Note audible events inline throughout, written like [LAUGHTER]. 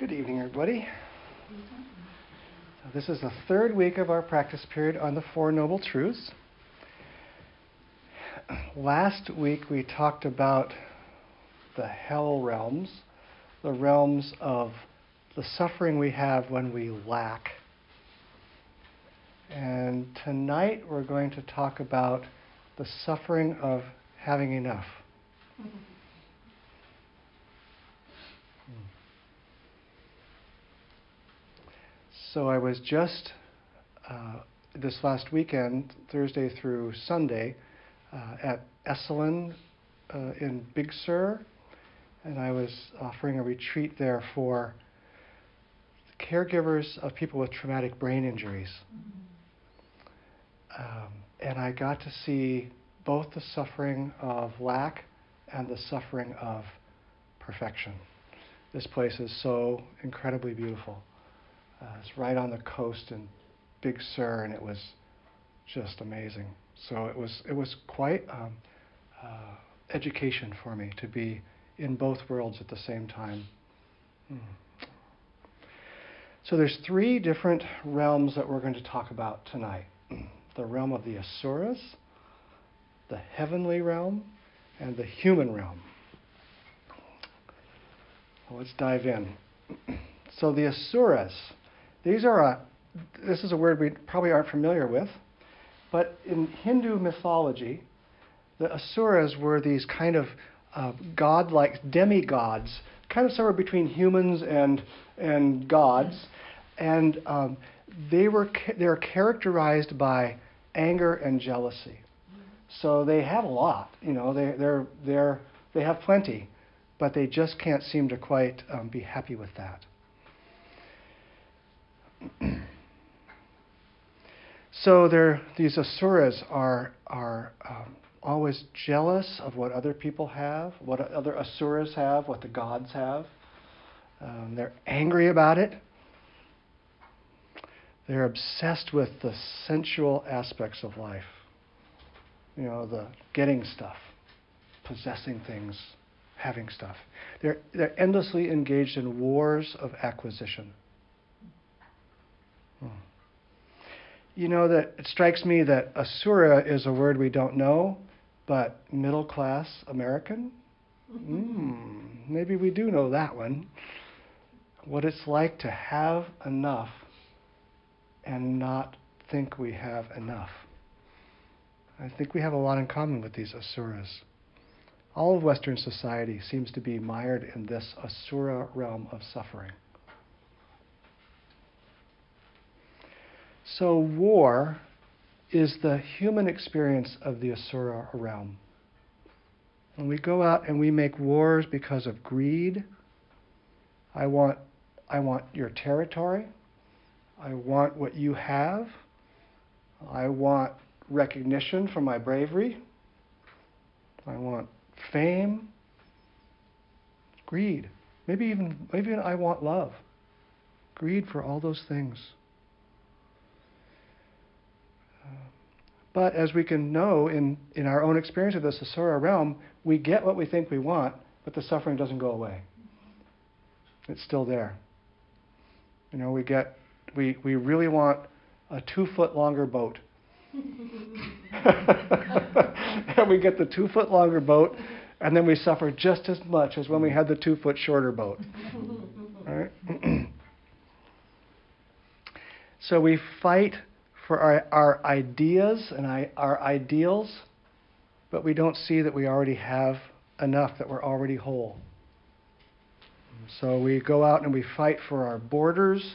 Good evening, everybody. So this is the third week of our practice period on the Four Noble Truths. Last week we talked about the hell realms, the realms of the suffering we have when we lack. And tonight we're going to talk about the suffering of having enough. So I was just uh, this last weekend, Thursday through Sunday, uh, at Esalen uh, in Big Sur, and I was offering a retreat there for caregivers of people with traumatic brain injuries. Um, and I got to see both the suffering of lack and the suffering of perfection. This place is so incredibly beautiful. Uh, it's right on the coast in Big Sur, and it was just amazing. So it was it was quite um, uh, education for me to be in both worlds at the same time. Hmm. So there's three different realms that we're going to talk about tonight: [CLEARS THROAT] the realm of the asuras, the heavenly realm, and the human realm. Well, let's dive in. [CLEARS THROAT] So the asuras these are a, this is a word we probably aren't familiar with, but in Hindu mythology, the Asuras were these kind of uh, godlike demigods, kind of somewhere between humans and, and gods. And um, they, were, they were characterized by anger and jealousy. So they have a lot, you know, they, they're, they're, they have plenty, but they just can't seem to quite um, be happy with that. [CLEARS THROAT] so these asuras are, are um, always jealous of what other people have, what other asuras have, what the gods have. Um, they're angry about it. They're obsessed with the sensual aspects of life. You know, the getting stuff, possessing things, having stuff. They're, they're endlessly engaged in wars of acquisition. You know that it strikes me that asura is a word we don't know, but middle class American? Mm, maybe we do know that one. What it's like to have enough and not think we have enough. I think we have a lot in common with these asuras. All of Western society seems to be mired in this asura realm of suffering. So, war is the human experience of the Asura realm. When we go out and we make wars because of greed, I want, I want your territory, I want what you have, I want recognition for my bravery, I want fame, greed. Maybe even, maybe even I want love. Greed for all those things. But as we can know in, in our own experience of the Asura realm, we get what we think we want, but the suffering doesn't go away. It's still there. You know, we get we, we really want a two foot longer boat. [LAUGHS] [LAUGHS] and we get the two foot longer boat, and then we suffer just as much as when we had the two foot shorter boat. [LAUGHS] Right? [CLEARS THROAT] so we fight for our, our ideas and our ideals, but we don't see that we already have enough, that we're already whole. So we go out and we fight for our borders,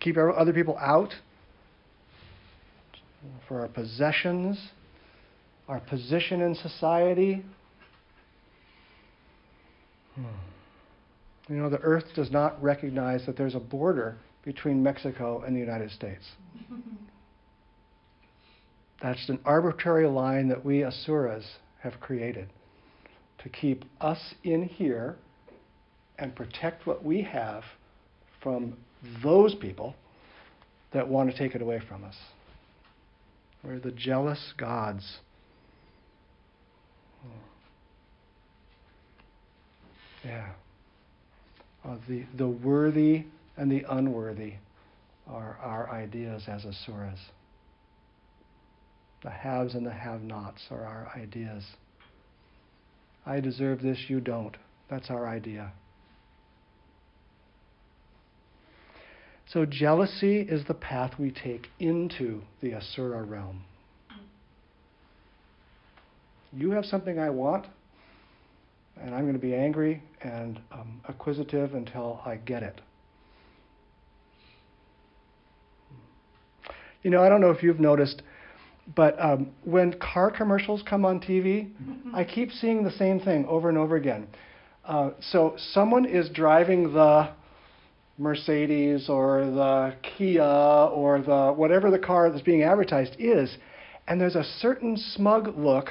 keep other people out, for our possessions, our position in society. Hmm. You know, the earth does not recognize that there's a border between Mexico and the United States. [LAUGHS] That's an arbitrary line that we Asuras have created to keep us in here and protect what we have from those people that want to take it away from us. We're the jealous gods. Yeah. Uh, the, the worthy and the unworthy are our ideas as asuras. The haves and the have nots are our ideas. I deserve this, you don't. That's our idea. So, jealousy is the path we take into the asura realm. You have something I want, and I'm going to be angry and um, acquisitive until I get it. You know, I don't know if you've noticed, but um, when car commercials come on TV, I keep seeing the same thing over and over again. Uh, so someone is driving the Mercedes or the Kia or the whatever the car that's being advertised is, and there's a certain smug look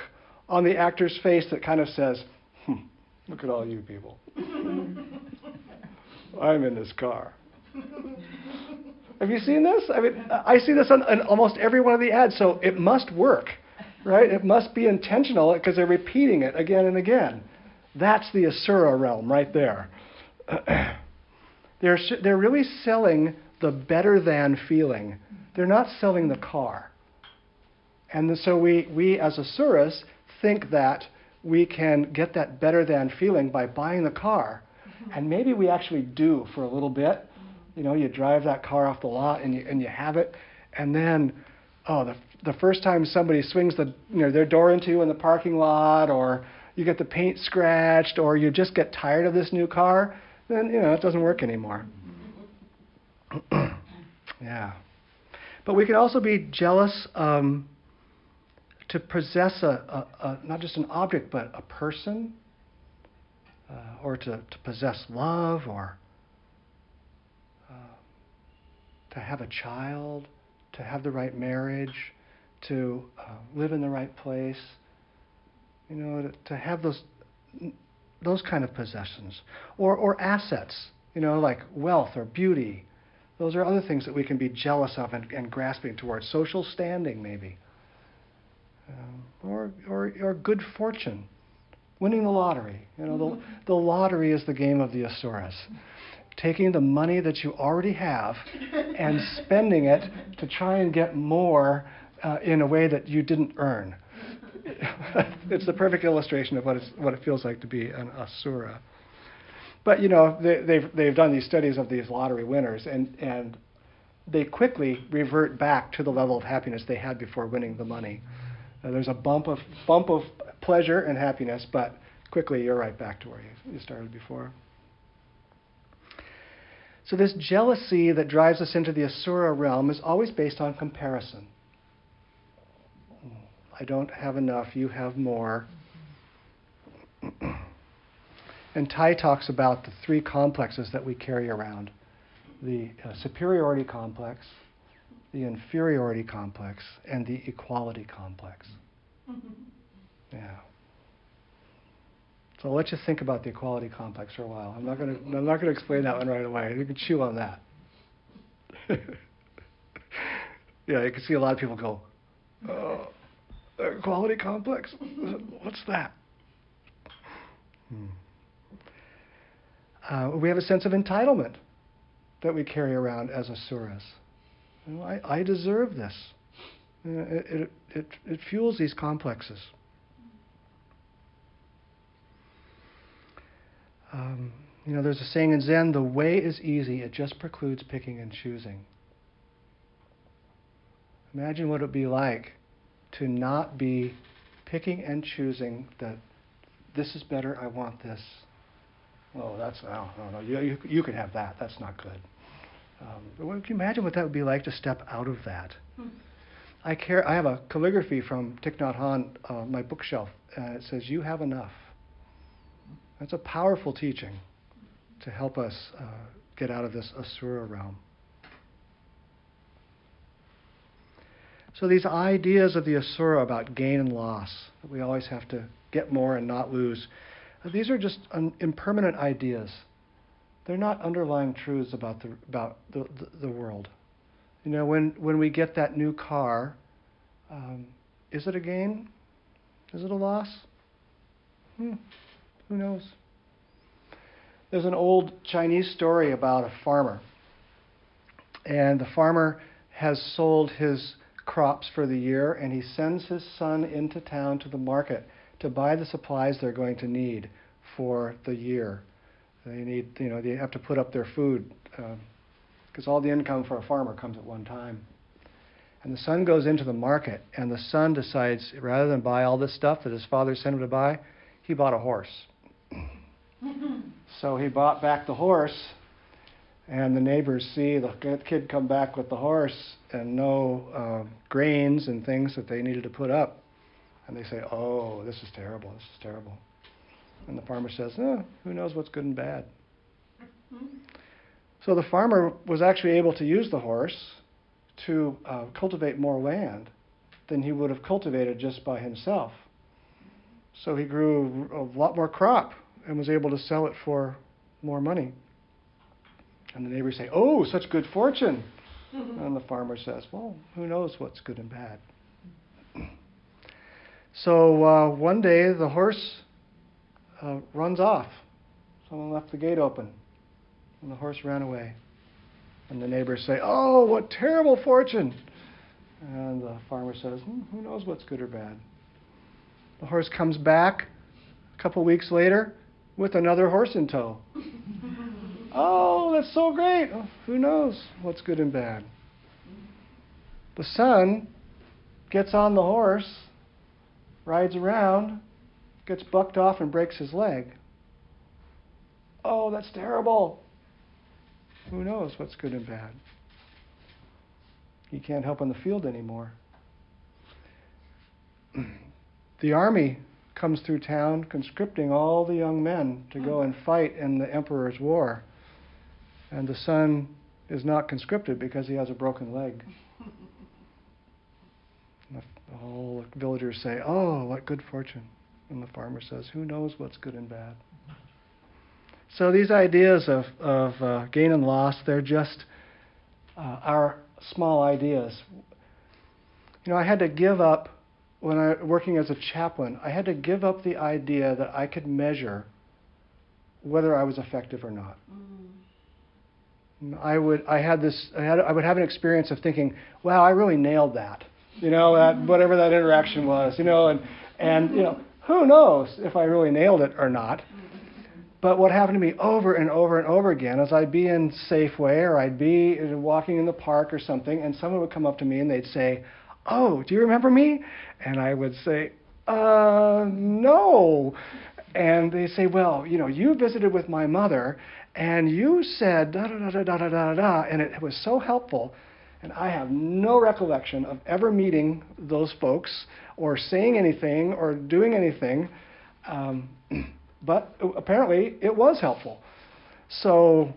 on the actor's face that kind of says, hmm, "Look at all you people. [LAUGHS] I'm in this car." [LAUGHS] Have you seen this? I mean, I see this on, on almost every one of the ads, so it must work, right? It must be intentional because they're repeating it again and again. That's the Asura realm right there. [CLEARS THROAT] they're, they're really selling the better than feeling. They're not selling the car. And so we, we as Asuras think that we can get that better than feeling by buying the car. And maybe we actually do for a little bit. You know, you drive that car off the lot and you, and you have it. And then, oh, the, the first time somebody swings the, you know, their door into you in the parking lot or you get the paint scratched or you just get tired of this new car, then, you know, it doesn't work anymore. [CLEARS THROAT] yeah. But we can also be jealous um, to possess a, a, a, not just an object, but a person, uh, or to, to possess love, or uh, to have a child, to have the right marriage, to uh, live in the right place, you know, to, to have those those kind of possessions, or or assets, you know, like wealth or beauty. Those are other things that we can be jealous of and, and grasping towards. Social standing, maybe um, or, or, or good fortune, winning the lottery. You know, the, the lottery is the game of the Asuras. Taking the money that you already have and spending it to try and get more uh, in a way that you didn't earn. [LAUGHS] it's the perfect illustration of what, what it feels like to be an Asura. But you know, they, they've, they've done these studies of these lottery winners, and, and they quickly revert back to the level of happiness they had before winning the money. Uh, there's a bump of bump of pleasure and happiness, but quickly you're right back to where you, you started before. So this jealousy that drives us into the asura realm is always based on comparison. I don't have enough, you have more. [CLEARS THROAT] and Thay talks about the three complexes that we carry around the uh, superiority complex, the inferiority complex and the equality complex. [LAUGHS] Yeah. So I'll let you think about the equality complex for a while. I'm not going to I'm not going to explain that one right away. You can chew on that. [LAUGHS] yeah, you can see a lot of people go, oh, equality complex? What's that? Hmm. Uh, we have a sense of entitlement that we carry around as asuras. You know, I, I deserve this. it, it, it, it fuels these complexes. Um, you know, there's a saying in Zen the way is easy, it just precludes picking and choosing. Imagine what it would be like to not be picking and choosing that this is better, I want this. Oh, that's, oh, no, no, you, you, you can have that, that's not good. Um, but what can you imagine what that would be like to step out of that? Hmm. I care. I have a calligraphy from Thich Nhat Hanh, uh, my bookshelf, and it says, "You have enough." That's a powerful teaching to help us uh, get out of this asura realm. So these ideas of the asura about gain and loss, that we always have to get more and not lose, uh, these are just un- impermanent ideas they're not underlying truths about the about the, the, the world. You know, when when we get that new car, um, is it a gain? Is it a loss? Hmm, who knows? There's an old Chinese story about a farmer. And the farmer has sold his crops for the year, and he sends his son into town to the market to buy the supplies they're going to need for the year. They need, you know, they have to put up their food because uh, all the income for a farmer comes at one time. And the son goes into the market, and the son decides rather than buy all this stuff that his father sent him to buy, he bought a horse. So he bought back the horse, and the neighbors see the kid come back with the horse and no uh, grains and things that they needed to put up. And they say, Oh, this is terrible, this is terrible. And the farmer says, eh, Who knows what's good and bad? So the farmer was actually able to use the horse to uh, cultivate more land than he would have cultivated just by himself. So he grew a lot more crop and was able to sell it for more money. And the neighbors say, Oh, such good fortune. Mm-hmm. [LAUGHS] And the farmer says, Well, who knows what's good and bad. So uh, one day the horse uh, runs off. Someone left the gate open, and the horse ran away. And the neighbors say, Oh, what terrible fortune! And the farmer says, hmm, Who knows what's good or bad? The horse comes back a couple weeks later with another horse in tow. oh, that's so great! Oh, who knows what's good and bad? The son gets on the horse, rides around, gets bucked off, and breaks his leg. Oh, that's terrible. Who knows what's good and bad? He can't help in the field anymore. [CLEARS THROAT] the army comes through town conscripting all the young men to go and fight in the emperor's war. And the son is not conscripted because he has a broken leg. All the villagers say, Oh, what good fortune. And the farmer says, Who knows what's good and bad? So these ideas of, of uh, gain and loss, they're just uh, our small ideas. You know, I had to give up when I working as a chaplain. I had to give up the idea that I could measure whether I was effective or not. Mm. I would I had this I had I would have an experience of thinking, wow, I really nailed that. You know, that whatever that interaction was, you know, and and you know, who knows if I really nailed it or not. But what happened to me over and over and over again is I'd be in Safeway or I'd be walking in the park or something, and someone would come up to me and they'd say, Oh, do you remember me? And I would say, Uh, no. And they say, Well, you know, you visited with my mother and you said da da da da da da da, and it was so helpful. And I have no recollection of ever meeting those folks or saying anything or doing anything. Um, [CLEARS THROAT] but apparently it was helpful. So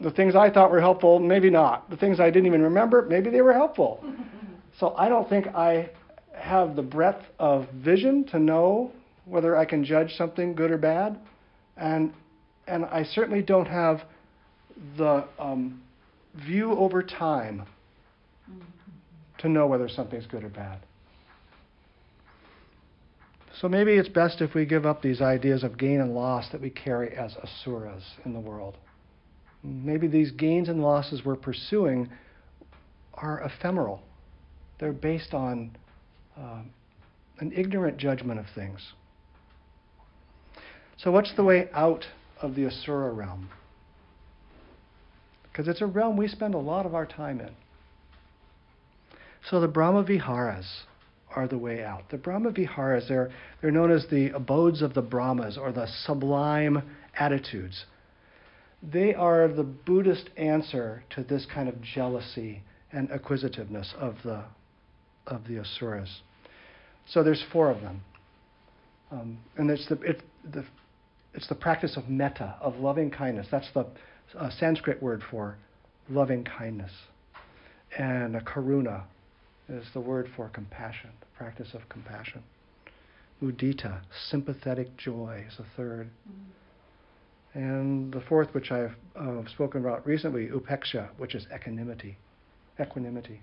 the things I thought were helpful, maybe not. The things I didn't even remember, maybe they were helpful. [LAUGHS] so I don't think I have the breadth of vision to know whether I can judge something good or bad. And, and I certainly don't have the um, view over time to know whether something's good or bad. So maybe it's best if we give up these ideas of gain and loss that we carry as asuras in the world. Maybe these gains and losses we're pursuing are ephemeral. They're based on uh, an ignorant judgment of things. So, what's the way out of the asura realm? Because it's a realm we spend a lot of our time in. So, the Brahma Viharas are the way out. The Brahma Viharas, they're, they're known as the abodes of the Brahmas or the sublime attitudes. They are the Buddhist answer to this kind of jealousy and acquisitiveness of the, of the asuras. So there's four of them. Um, and it's the, it, the, it's the practice of metta, of loving kindness. That's the uh, Sanskrit word for loving kindness. And karuna, is the word for compassion, the practice of compassion. Mudita, sympathetic joy, is the 3rd mm-hmm. And the fourth, which I've uh, spoken about recently, upeksha, which is equanimity. Equanimity.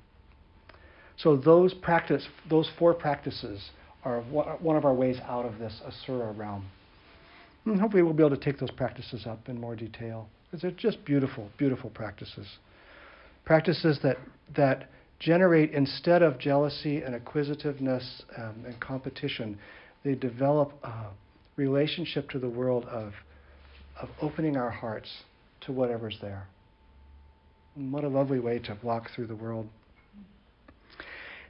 So those practice, those four practices are one of our ways out of this asura realm. And hopefully, we'll be able to take those practices up in more detail because they're just beautiful, beautiful practices. Practices that that generate instead of jealousy and acquisitiveness um, and competition, they develop a relationship to the world of of opening our hearts to whatever's there. And what a lovely way to walk through the world.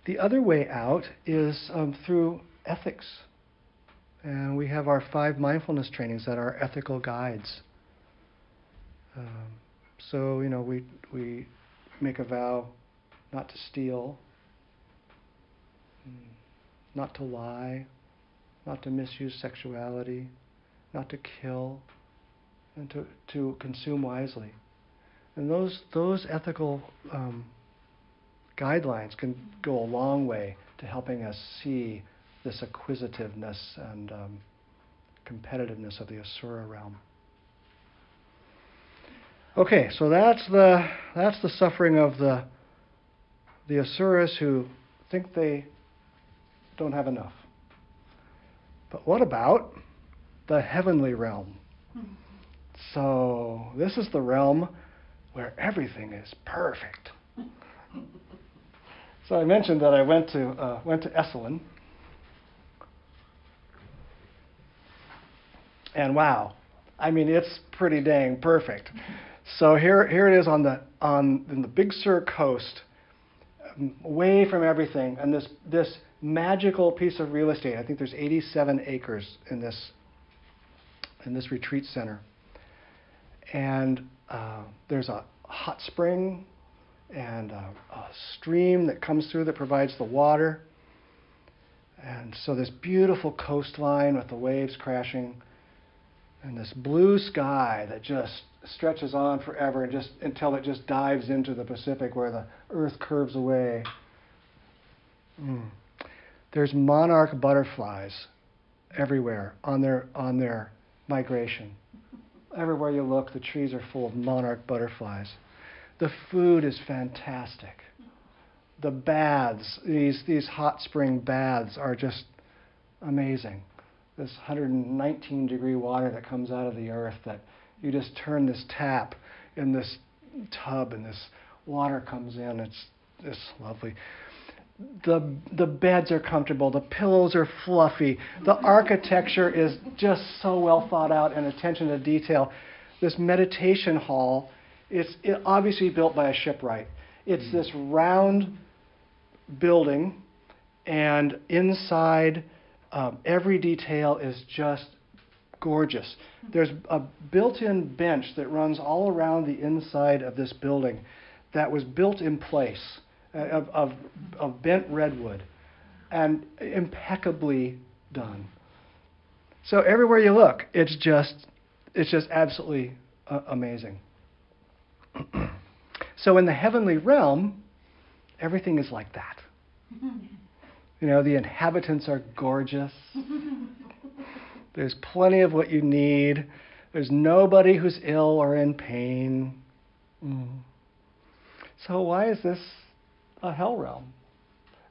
The other way out is um, through ethics. And we have our five mindfulness trainings that are ethical guides. Um, so, you know, we, we make a vow not to steal, mm, not to lie, not to misuse sexuality, not to kill, and to, to consume wisely. And those, those ethical um, guidelines can go a long way to helping us see this acquisitiveness and um, competitiveness of the asura realm. Okay, so that's the that's the suffering of the the asuras who think they don't have enough. But what about the heavenly realm? So this is the realm where everything is perfect. So I mentioned that I went to uh, went to Esalen, and wow, I mean it's pretty dang perfect. So here here it is on the on in the Big Sur coast, away from everything, and this this magical piece of real estate. I think there's 87 acres in this in this retreat center, and uh, there's a hot spring and a, a stream that comes through that provides the water. And so this beautiful coastline with the waves crashing and this blue sky that just stretches on forever and just until it just dives into the Pacific where the earth curves away. Mm. There's monarch butterflies everywhere on their on their migration. Everywhere you look, the trees are full of monarch butterflies. The food is fantastic. The baths, these, these hot spring baths, are just amazing. This 119 degree water that comes out of the earth, that you just turn this tap in this tub and this water comes in. It's just lovely the the beds are comfortable, the pillows are fluffy, the architecture is just so well thought out and attention to detail. This meditation hall is obviously built by a shipwright. It's this round building, and inside um, every detail is just gorgeous. There's a built-in bench that runs all around the inside of this building that was built in place uh, of, of, of bent redwood and impeccably done. So everywhere you look, it's just it's just absolutely uh, amazing. [CLEARS THROAT] so in the heavenly realm, everything is like that. You know, the inhabitants are gorgeous. [LAUGHS] There's plenty of what you need. There's nobody who's ill or in pain. Mm. So why is this a hell realm.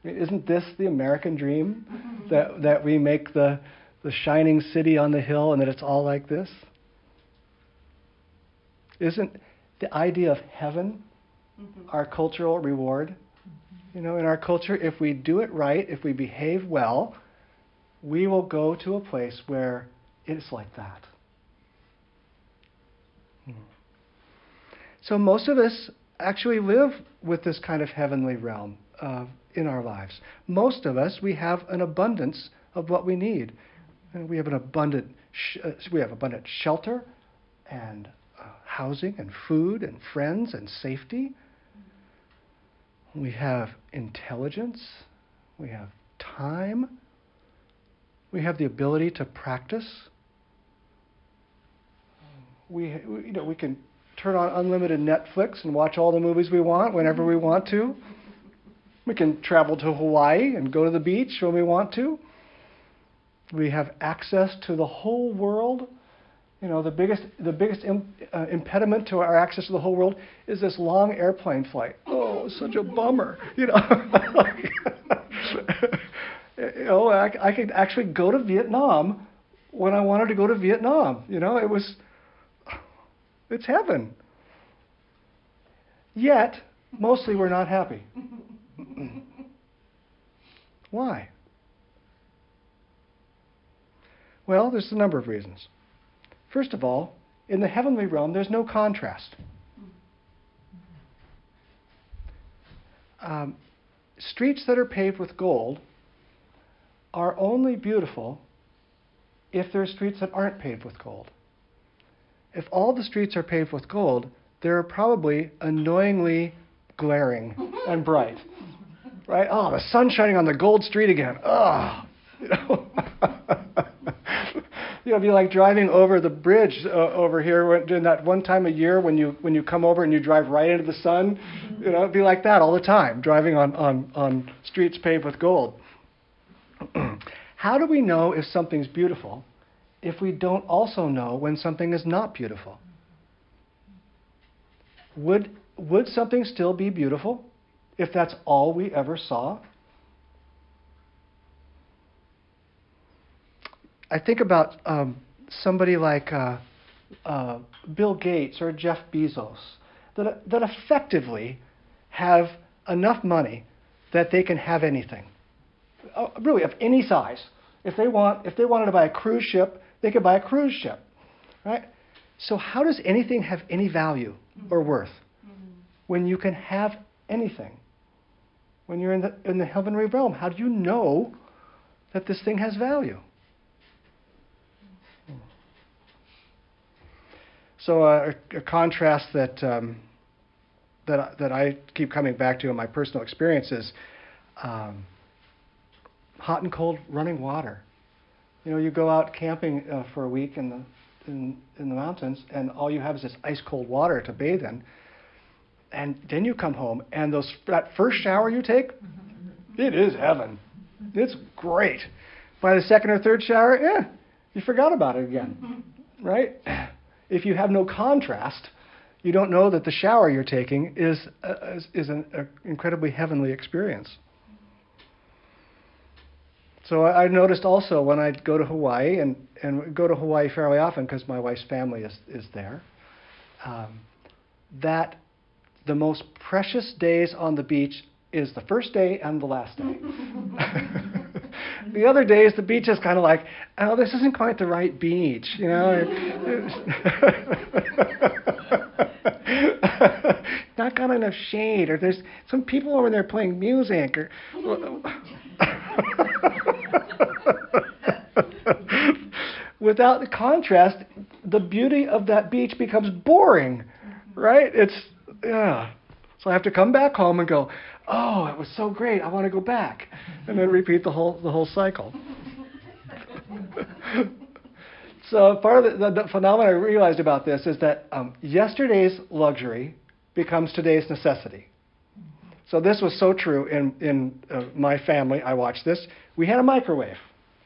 I mean, isn't this the American dream [LAUGHS] that that we make the the shining city on the hill and that it's all like this? Isn't the idea of heaven mm-hmm. our cultural reward? Mm-hmm. You know, in our culture, if we do it right, if we behave well, we will go to a place where it's like that. Hmm. So most of us actually live with this kind of heavenly realm uh, in our lives. Most of us, we have an abundance of what we need. And we have an abundant, sh- uh, we have abundant shelter and housing and food and friends and safety. We have intelligence. We have time. We have the ability to practice. We, you know, we can turn on unlimited Netflix and watch all the movies we want whenever we want to. We can travel to Hawaii and go to the beach when we want to. We have access to the whole world. You know, the biggest, the biggest uh, impediment to our access to the whole world is this long airplane flight. Oh, such a bummer. You know, [LAUGHS] you know I, I could actually go to Vietnam when I wanted to go to Vietnam. You know, it was, it's heaven. Yet, mostly we're not happy. [LAUGHS] Why? Well, there's a number of reasons. First of all, in the heavenly realm, there's no contrast. Um, streets that are paved with gold are only beautiful if there are streets that aren't paved with gold. If all the streets are paved with gold, they're probably annoyingly glaring and bright. Right? Oh, the sun's shining on the gold street again. Oh, [LAUGHS] you know. [LAUGHS] you know, it'd be like driving over the bridge uh, over here during that one time a year when you when you come over and you drive right into the sun. You know, it'd be like that all the time, driving on on on streets paved with gold. [CLEARS THROAT] How do we know if something's beautiful if we don't also know when something is not beautiful? Would would something still be beautiful if that's all we ever saw? I think about um, somebody like uh, uh, Bill Gates or Jeff Bezos that, that effectively have enough money that they can have anything, uh, really of any size. If they want, if they wanted to buy a cruise ship, they could buy a cruise ship, right? So how does anything have any value or worth mm-hmm. when you can have anything? When you're in the in the heavenly realm, how do you know that this thing has value? So uh, a, a, contrast that um, that that I keep coming back to in my personal experience is um, hot and cold running water. You know, you go out camping uh, for a week in the in, in the mountains, and all you have is this ice cold water to bathe in. And then you come home, and those that first shower you take, it is heaven. It's great. By the second or third shower, yeah, you forgot about it again, right? If you have no contrast, you don't know that the shower you're taking is, uh, is, an incredibly heavenly experience. So I, I noticed also when I go to Hawaii, and, and go to Hawaii fairly often because my wife's family is, is there, um, that the most precious days on the beach is the first day and the last day. [LAUGHS] the other days, the beach is kind of like, oh, this isn't quite the right beach, you know. [LAUGHS] Not got enough shade, or there's some people over there playing music, or. [LAUGHS] Without the contrast, the beauty of that beach becomes boring, right? It's yeah. So I have to come back home and go, oh, it was so great. I want to go back, and then repeat the whole the whole cycle. [LAUGHS] so part of the, the, the, phenomenon I realized about this is that um, yesterday's luxury becomes today's necessity. So this was so true in in uh, my family. I watched this. We had a microwave.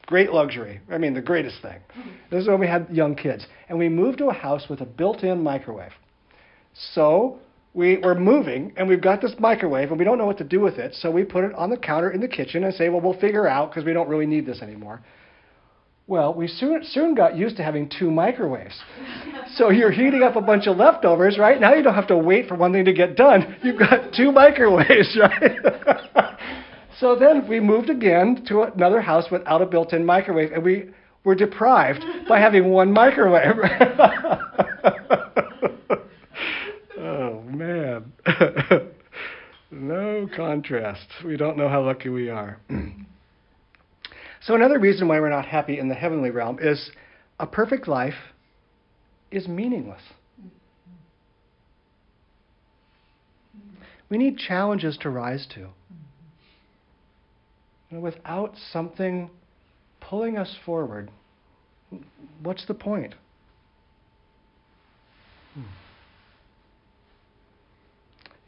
Great luxury. I mean, the greatest thing. This is when we had young kids. And we moved to a house with a built in microwave. So we, we're moving and we've got this microwave and we don't know what to do with it, so we put it on the counter in the kitchen and say, well, we'll figure out because we don't really need this anymore. Well, we soon, soon got used to having two microwaves. so you're heating up a bunch of leftovers, right? Now you don't have to wait for one thing to get done. You've got two microwaves, [LAUGHS] right? so then we moved again to another house without a built in microwave, and we were deprived by having one microwave. [LAUGHS] [LAUGHS] no contrast. We don't know how lucky we are. [CLEARS THROAT] so, another reason why we're not happy in the heavenly realm is a perfect life is meaningless. We need challenges to rise to. Without something pulling us forward, what's the point?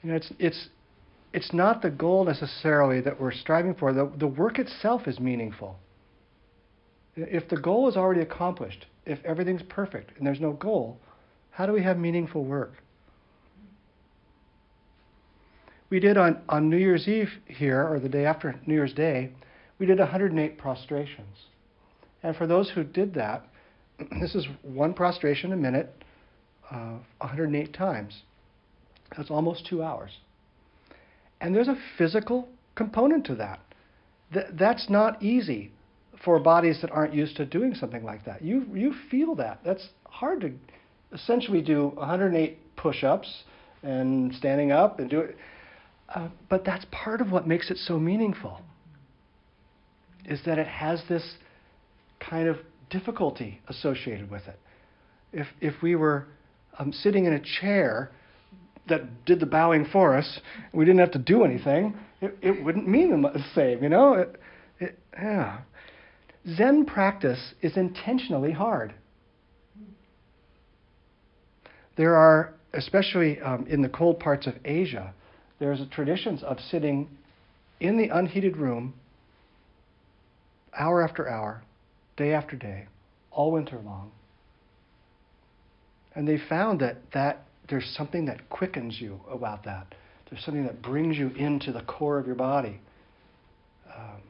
You know, it's, it's, it's not the goal necessarily that we're striving for. The, the work itself is meaningful. If the goal is already accomplished, if everything's perfect and there's no goal, how do we have meaningful work? We did on, on New Year's Eve here, or the day after New Year's Day, we did 108 prostrations. And for those who did that, [CLEARS THROAT] this is one prostration a minute, uh, 108 times. That's almost two hours. And there's a physical component to that. Th- that's not easy for bodies that aren't used to doing something like that. You, you feel that. That's hard to essentially do 108 push ups and standing up and do it. Uh, but that's part of what makes it so meaningful, is that it has this kind of difficulty associated with it. If, if we were um, sitting in a chair that did the bowing for us, we didn't have to do anything, it, it wouldn't mean the same, you know? It, it, yeah. Zen practice is intentionally hard. There are, especially um, in the cold parts of Asia, there's traditions of sitting in the unheated room hour after hour, day after day, all winter long. And they found that, that there's something that quickens you about that. There's something that brings you into the core of your body. Um,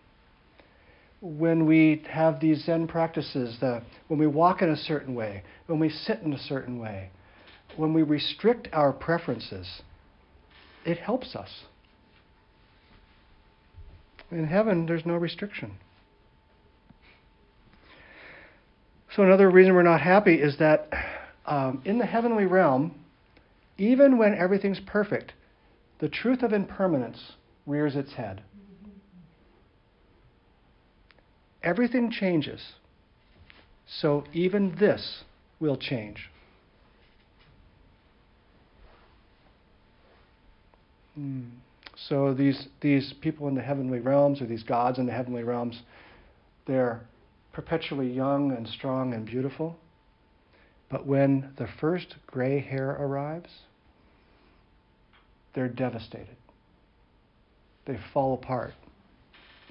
when we have these Zen practices, the, when we walk in a certain way, when we sit in a certain way, when we restrict our preferences, it helps us. In heaven, there's no restriction. So, another reason we're not happy is that um, in the heavenly realm, even when everything's perfect, the truth of impermanence rears its head. Everything changes. So even this will change. Hmm. So these these people in the heavenly realms, or these gods in the heavenly realms, they're perpetually young and strong and beautiful. But when the first gray hair arrives, they're devastated. They fall apart.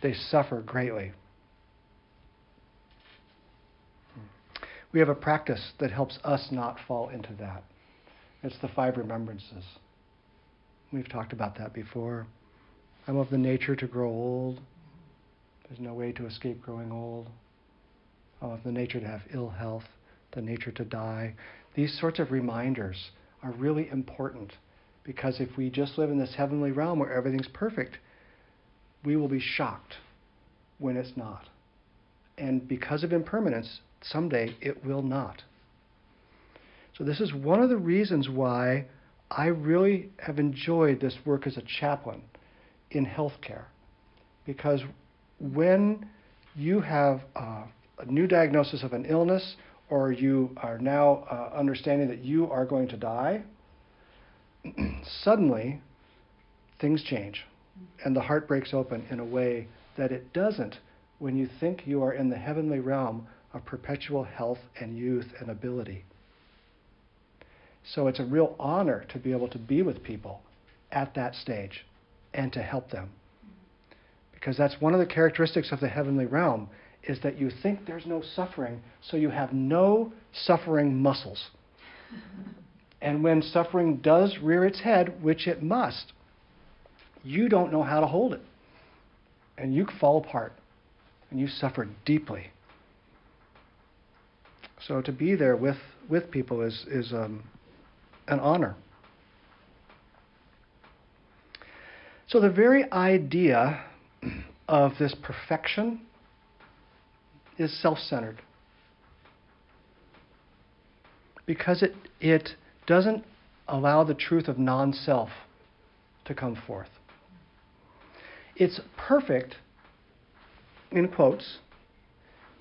They suffer greatly. We have a practice that helps us not fall into that. It's the five remembrances. We've talked about that before. I'm of the nature to grow old. There's no way to escape growing old. I'm of the nature to have ill health, the nature to die. These sorts of reminders are really important because if we just live in this heavenly realm where everything's perfect, we will be shocked when it's not. And because of impermanence, someday it will not. So, this is one of the reasons why I really have enjoyed this work as a chaplain in healthcare. Because when you have a new diagnosis of an illness, or you are now uh, understanding that you are going to die, suddenly things change and the heart breaks open in a way that it doesn't when you think you are in the heavenly realm of perpetual health and youth and ability. So it's a real honor to be able to be with people at that stage and to help them. Because that's one of the characteristics of the heavenly realm is that you think there's no suffering, so you have no suffering muscles. [LAUGHS] And when suffering does rear its head, which it must, you don't know how to hold it. And you fall apart. And you suffer deeply. So to be there with, with people is, is um, an honor. So the very idea of this perfection is self centered. Because it, it doesn't allow the truth of non self to come forth. It's perfect, in quotes,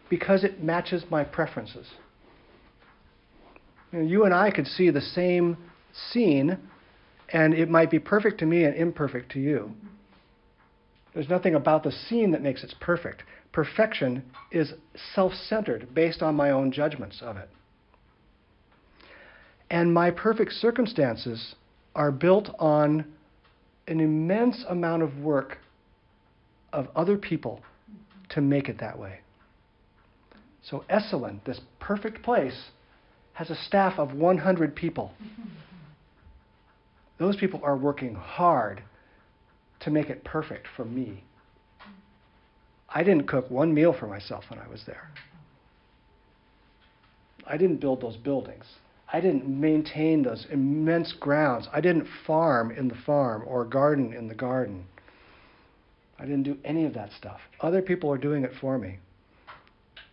because it matches my preferences. You, know, you and I could see the same scene, and it might be perfect to me and imperfect to you. There's nothing about the scene that makes it perfect. Perfection is self centered, based on my own judgments of it. And my perfect circumstances are built on an immense amount of work of other people to make it that way. So Esalen, this perfect place, has a staff of 100 people. Those people are working hard to make it perfect for me. I didn't cook one meal for myself when I was there. I didn't build those buildings. I didn't maintain those immense grounds. I didn't farm in the farm or garden in the garden. I didn't do any of that stuff. Other people are doing it for me.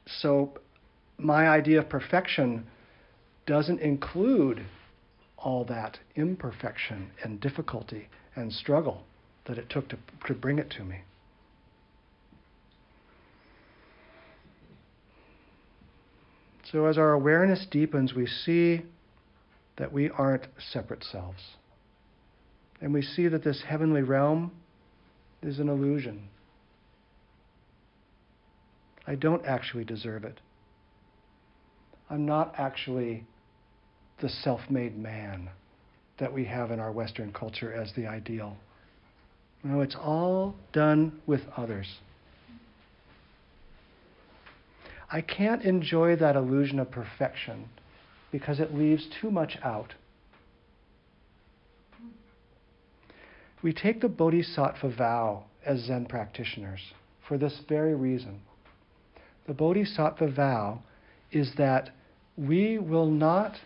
So my idea of perfection doesn't include all that imperfection and difficulty and struggle that it took to, to bring it to me. So, as our awareness deepens, we see that we aren't separate selves. And we see that this heavenly realm is an illusion. I don't actually deserve it. I'm not actually the self made man that we have in our Western culture as the ideal. No, it's all done with others. I can't enjoy that illusion of perfection because it leaves too much out. We take the Bodhisattva vow as Zen practitioners for this very reason. The Bodhisattva vow is that we will not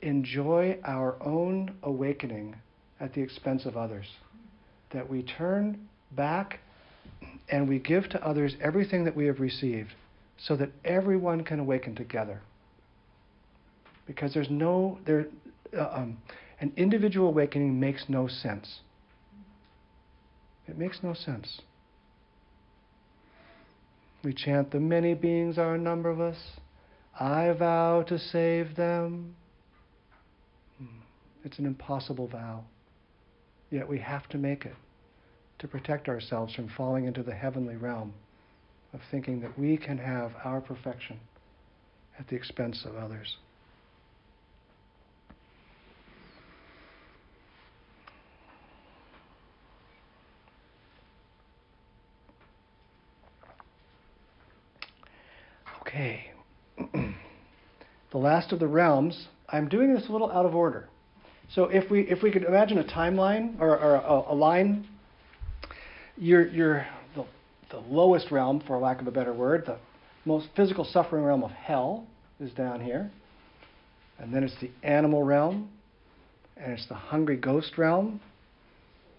enjoy our own awakening at the expense of others. That we turn back and we give to others everything that we have received so that everyone can awaken together. Because there's no, there, uh, um, an individual awakening makes no sense. It makes no sense. We chant, The many beings are numberless. I vow to save them. Hmm. It's an impossible vow. Yet we have to make it to protect ourselves from falling into the heavenly realm of thinking that we can have our perfection at the expense of others. Okay. [CLEARS THROAT] the last of the realms, I'm doing this a little out of order. So if we if we could imagine a timeline or, or a, a, line, you're, you're the, the lowest realm, for lack of a better word, the most physical suffering realm of hell is down here. And then it's the animal realm, and it's the hungry ghost realm,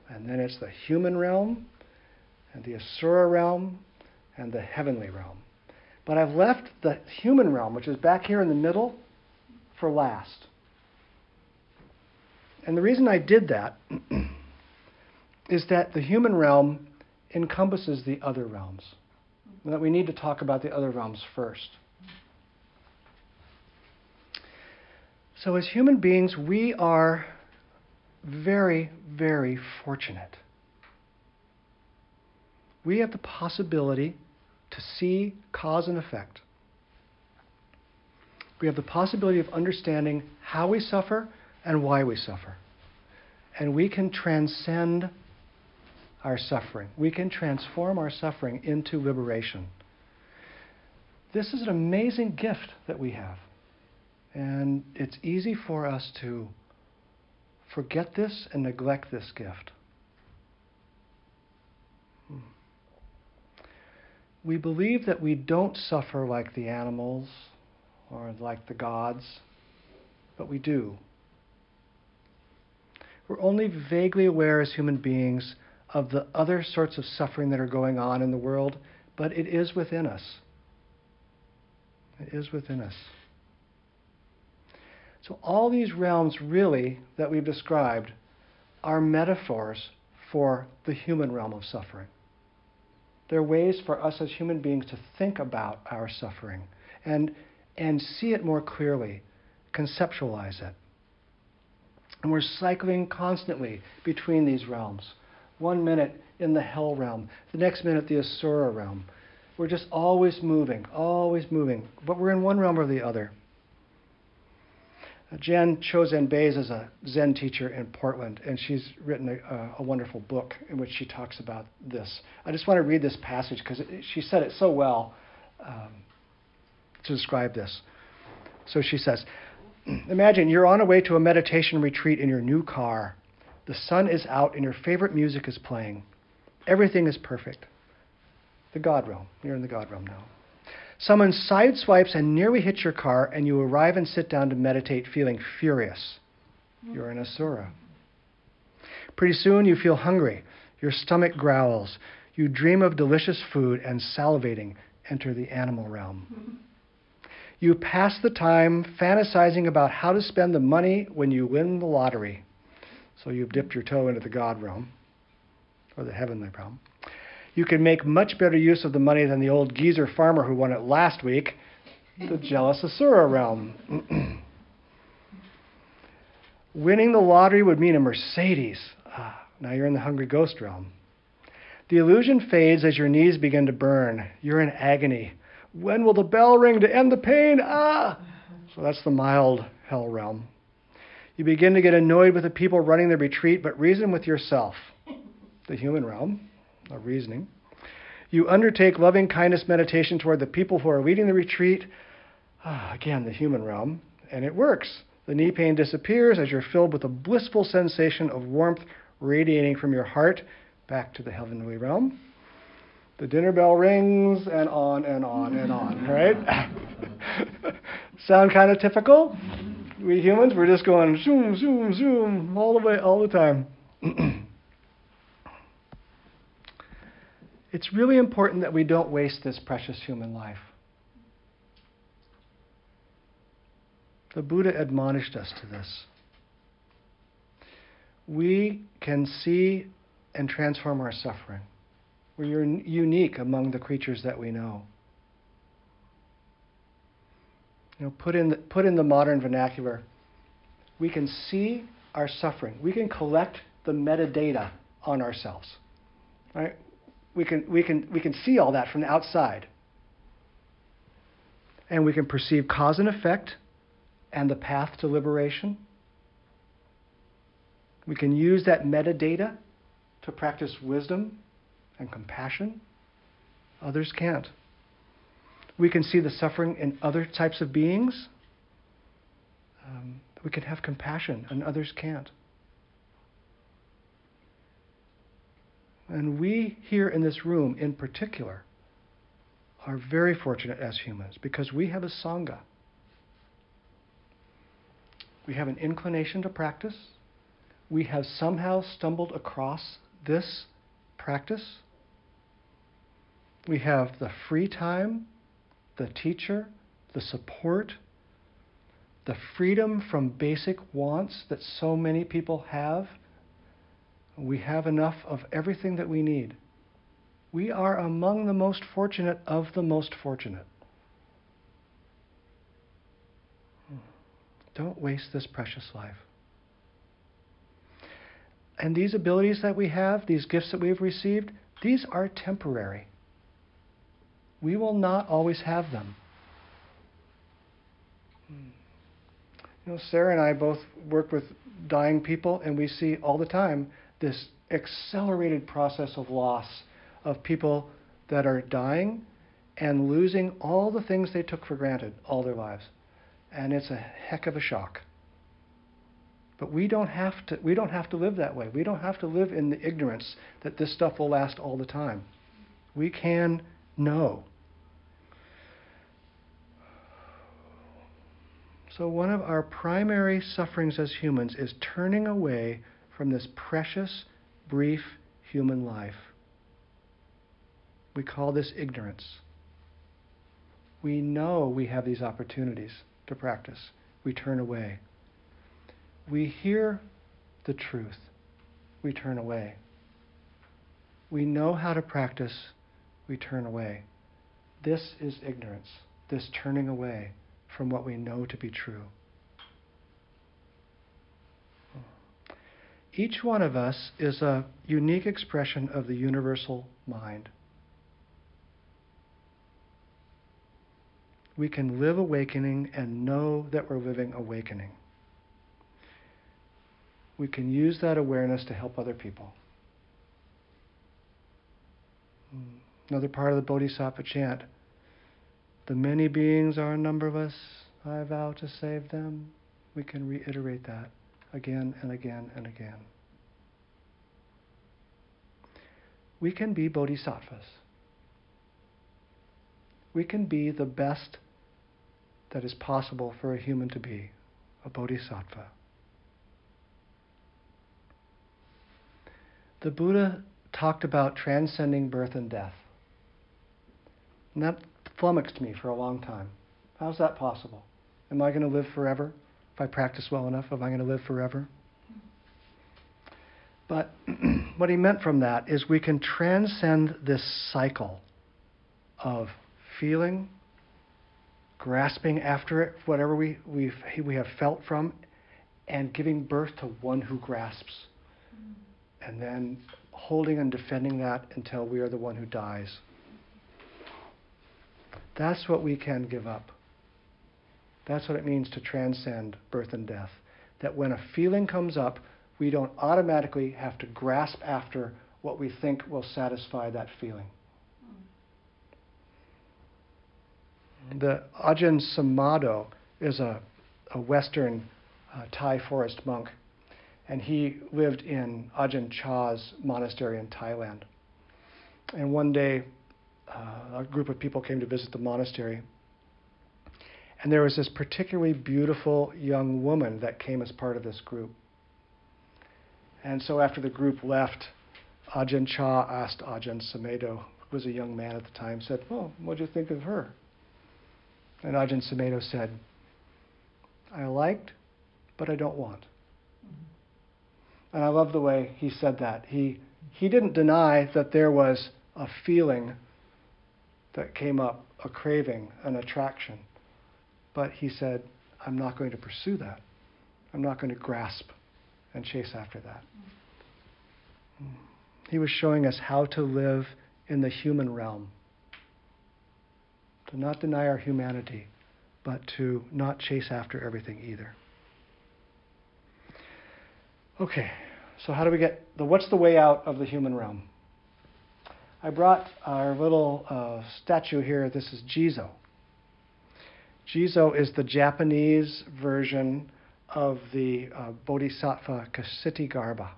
and then it's the human realm, and the asura realm, and the heavenly realm. But I've left the human realm, which is back here in the middle, for last. And the reason I did that [CLEARS THROAT] is that the human realm encompasses the other realms. And that we need to talk about the other realms first. So, as human beings, we are very, very fortunate. We have the possibility to see cause and effect. We have the possibility of understanding how we suffer and why we suffer. And we can transcend our suffering. We can transform our suffering into liberation. This is an amazing gift that we have. And it's easy for us to forget this and neglect this gift. Hmm. We believe that we don't suffer like the animals or like the gods, but we do. We're only vaguely aware as human beings of the other sorts of suffering that are going on in the world, but it is within us. It is within us. So, all these realms, really, that we've described, are metaphors for the human realm of suffering. They're ways for us as human beings to think about our suffering and, and see it more clearly, conceptualize it. And we're cycling constantly between these realms. One minute in the hell realm, the next minute the Asura realm. We're just always moving, always moving, but we're in one realm or the other. Uh, Jan Chozen Bays is a Zen teacher in Portland, and she's written a, a, wonderful book in which she talks about this. I just want to read this passage because she said it so well um, to describe this. So she says, [CLEARS THROAT] Imagine you're on a way to a meditation retreat in your new car. The sun is out and your favorite music is playing. Everything is perfect. The God realm. You're in the God realm now. Someone sideswipes and nearly hits your car, and you arrive and sit down to meditate feeling furious. You're an asura. Pretty soon you feel hungry. Your stomach growls. You dream of delicious food and salivating enter the animal realm. You pass the time fantasizing about how to spend the money when you win the lottery. So you've dipped your toe into the God realm, or the heavenly realm. You can make much better use of the money than the old geezer farmer who won it last week, the [LAUGHS] jealous Asura realm. [CLEARS THROAT] Winning the lottery would mean a Mercedes. Ah, now you're in the hungry ghost realm. The illusion fades as your knees begin to burn. You're in agony. When will the bell ring to end the pain? Ah! So that's the mild hell realm. You begin to get annoyed with the people running the retreat, but reason with yourself. [LAUGHS] The human realm of reasoning. You undertake loving kindness meditation toward the people who are leading the retreat. Ah, again, the human realm. And it works. The knee pain disappears as you're filled with a blissful sensation of warmth radiating from your heart back to the heavenly realm. The dinner bell rings, and on and on and on, right? [LAUGHS] Sound kind of typical? We humans, we're just going zoom, zoom, zoom all the way, all the time. [CLEARS THROAT] it's really important that we don't waste this precious human life. The Buddha admonished us to this. We can see and transform our suffering. We're unique among the creatures that we know. Know, put in the, put in the modern vernacular, we can see our suffering. We can collect the metadata on ourselves. Right? We can, we can, we can see all that from the outside. And we can perceive cause and effect and the path to liberation. We can use that metadata to practice wisdom and compassion. Others can't. We can see the suffering in other types of beings. Um, we can have compassion, and others can't. And we here in this room, in particular, are very fortunate as humans because we have a Sangha. We have an inclination to practice. We have somehow stumbled across this practice. We have the free time, the teacher, the support, the freedom from basic wants that so many people have. We have enough of everything that we need. We are among the most fortunate of the most fortunate. Don't waste this precious life. And these abilities that we have, these gifts that we've received, these are temporary. We will not always have them. You know, Sarah and I both work with dying people, and we see all the time this accelerated process of loss of people that are dying and losing all the things they took for granted all their lives and it's a heck of a shock. But we don't have to we don't have to live that way. We don't have to live in the ignorance that this stuff will last all the time. We can know. So one of our primary sufferings as humans is turning away from this precious, brief human life. We call this ignorance. We know we have these opportunities to practice. We turn away. We hear the truth. We turn away. We know how to practice. We turn away. This is ignorance, this turning away from what we know to be true. Each one of us is a unique expression of the universal mind. we can live awakening and know that we're living awakening. We can use that awareness to help other people. Another part of the Bodhisattva chant the many beings are numberless, I vow to save them. We can reiterate that again and again and again. We can be bodhisattvas. we can be the best that is possible for a human to be a bodhisattva. The Buddha talked about transcending birth and death. And that flummoxed me for a long time. How's that possible? Am I going to live forever? If I practice well enough, am I going to live forever? But [CLEARS THROAT] what he meant from that is we can transcend this cycle of feeling, grasping after it, whatever we, we we have felt from, and giving birth to one who grasps. And then holding and defending that until we are the one who dies. That's what we can give up. That's what it means to transcend birth and death. That when a feeling comes up, we don't automatically have to grasp after what we think will satisfy that feeling. The Ajahn Sumedho is a, a Western uh, Thai forest monk, and he lived in Ajahn Chah's monastery in Thailand. And one day, uh, a group of people came to visit the monastery, and there was this particularly beautiful young woman that came as part of this group. And so after the group left, Ajahn Chah asked Ajahn Sumedho, who was a young man at the time, said, Well, what do you think of her? And Ajahn Sumedho said, I liked, but I don't want. And I love the way he said that. He, he didn't deny that there was a feeling that came up, a craving, an attraction. But he said, I'm not going to pursue that. I'm not going to grasp and chase after that. Mm-hmm. He was showing us how to live in the human realm to not deny our humanity, but to not chase after everything either. Okay, so how do we get the what's the way out of the human realm? I brought our little uh, statue here. This is Jizo. Jizo is the Japanese version of the uh, Bodhisattva Ksitigarbha.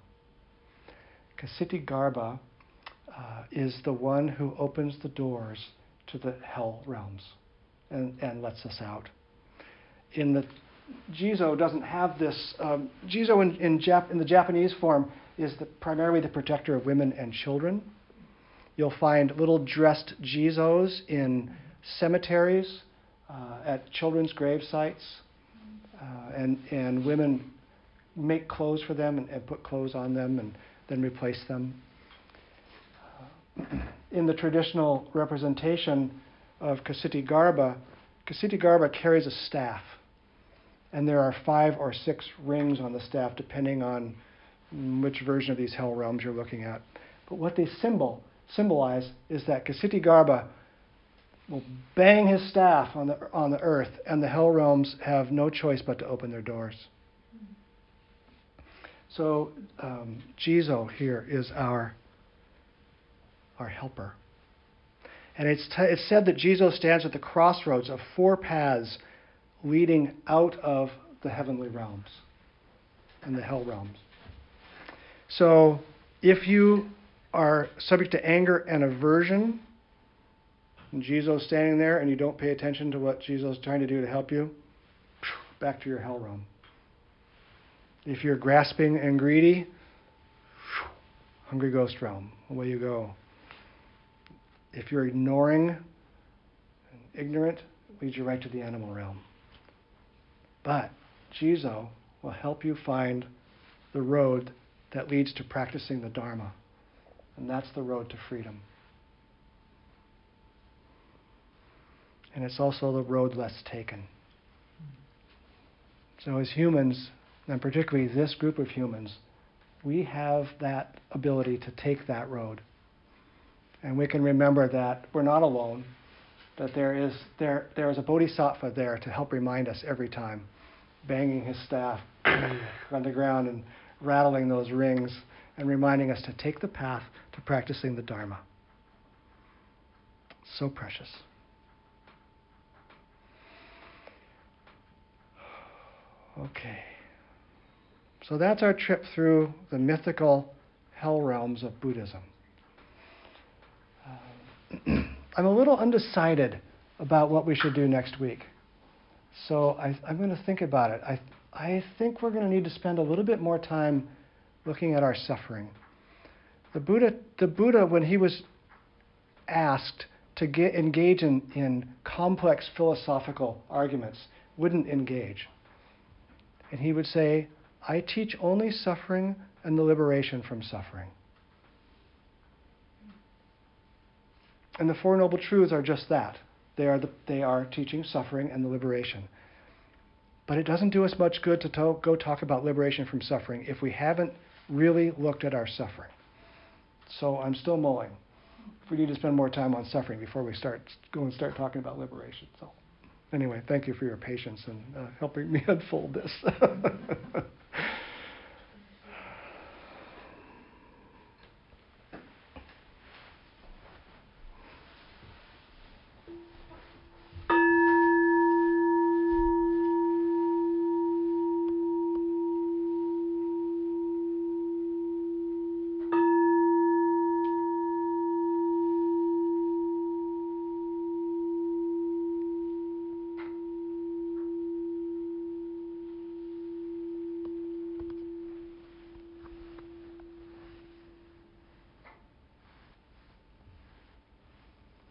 Ksitigarbha uh, is the one who opens the doors to the hell realms and, and lets us out. In the Jizo doesn't have this. Um, Jizo in, in, Jap, in, the Japanese form is the, primarily the protector of women and children. You'll find little dressed Jizos in cemeteries, uh, at children's grave sites, uh, and, and women make clothes for them and, and, put clothes on them and then replace them. Uh, in the traditional representation of Ksitigarbha, Ksitigarbha carries a staff, and there are five or six rings on the staff, depending on which version of these hell realms you're looking at. But what they symbol symbolize is that Ksitigarbha will bang his staff on the on the earth, and the hell realms have no choice but to open their doors. So um, Jizo here is our our helper. And it's, t- it's said that Jizo stands at the crossroads of four paths leading out of the heavenly realms and the hell realms. So if you are subject to anger and aversion, and Jizo standing there and you don't pay attention to what Jizo is trying to do to help you, back to your hell realm. If you're grasping and greedy, hungry ghost realm, away you go. If you're ignoring and ignorant, leads you right to the animal realm. But Jizo will help you find the road that leads to practicing the Dharma. And that's the road to freedom. And it's also the road less taken. So, as humans, and particularly this group of humans, we have that ability to take that road. And we can remember that we're not alone, that there is, there, there is a bodhisattva there to help remind us every time, banging his staff [COUGHS] on the ground and rattling those rings and reminding us to take the path to practicing the Dharma. So precious. Okay. So that's our trip through the mythical hell realms of Buddhism. Um, [CLEARS THROAT] I'm a little undecided about what we should do next week. So I, I'm going to think about it. I, I think we're going to need to spend a little bit more time looking at our suffering. The Buddha, the Buddha when he was asked to get, engage in, in complex philosophical arguments, wouldn't engage. And he would say, I teach only suffering and the liberation from suffering. And the Four Noble Truths are just that. They are, the, they are teaching suffering and the liberation. But it doesn't do us much good to to- go talk about liberation from suffering if we haven't really looked at our suffering. So I'm still mulling. We need to spend more time on suffering before we start go and start talking about liberation. So anyway, thank you for your patience and uh, helping [LAUGHS] me unfold this. [LAUGHS]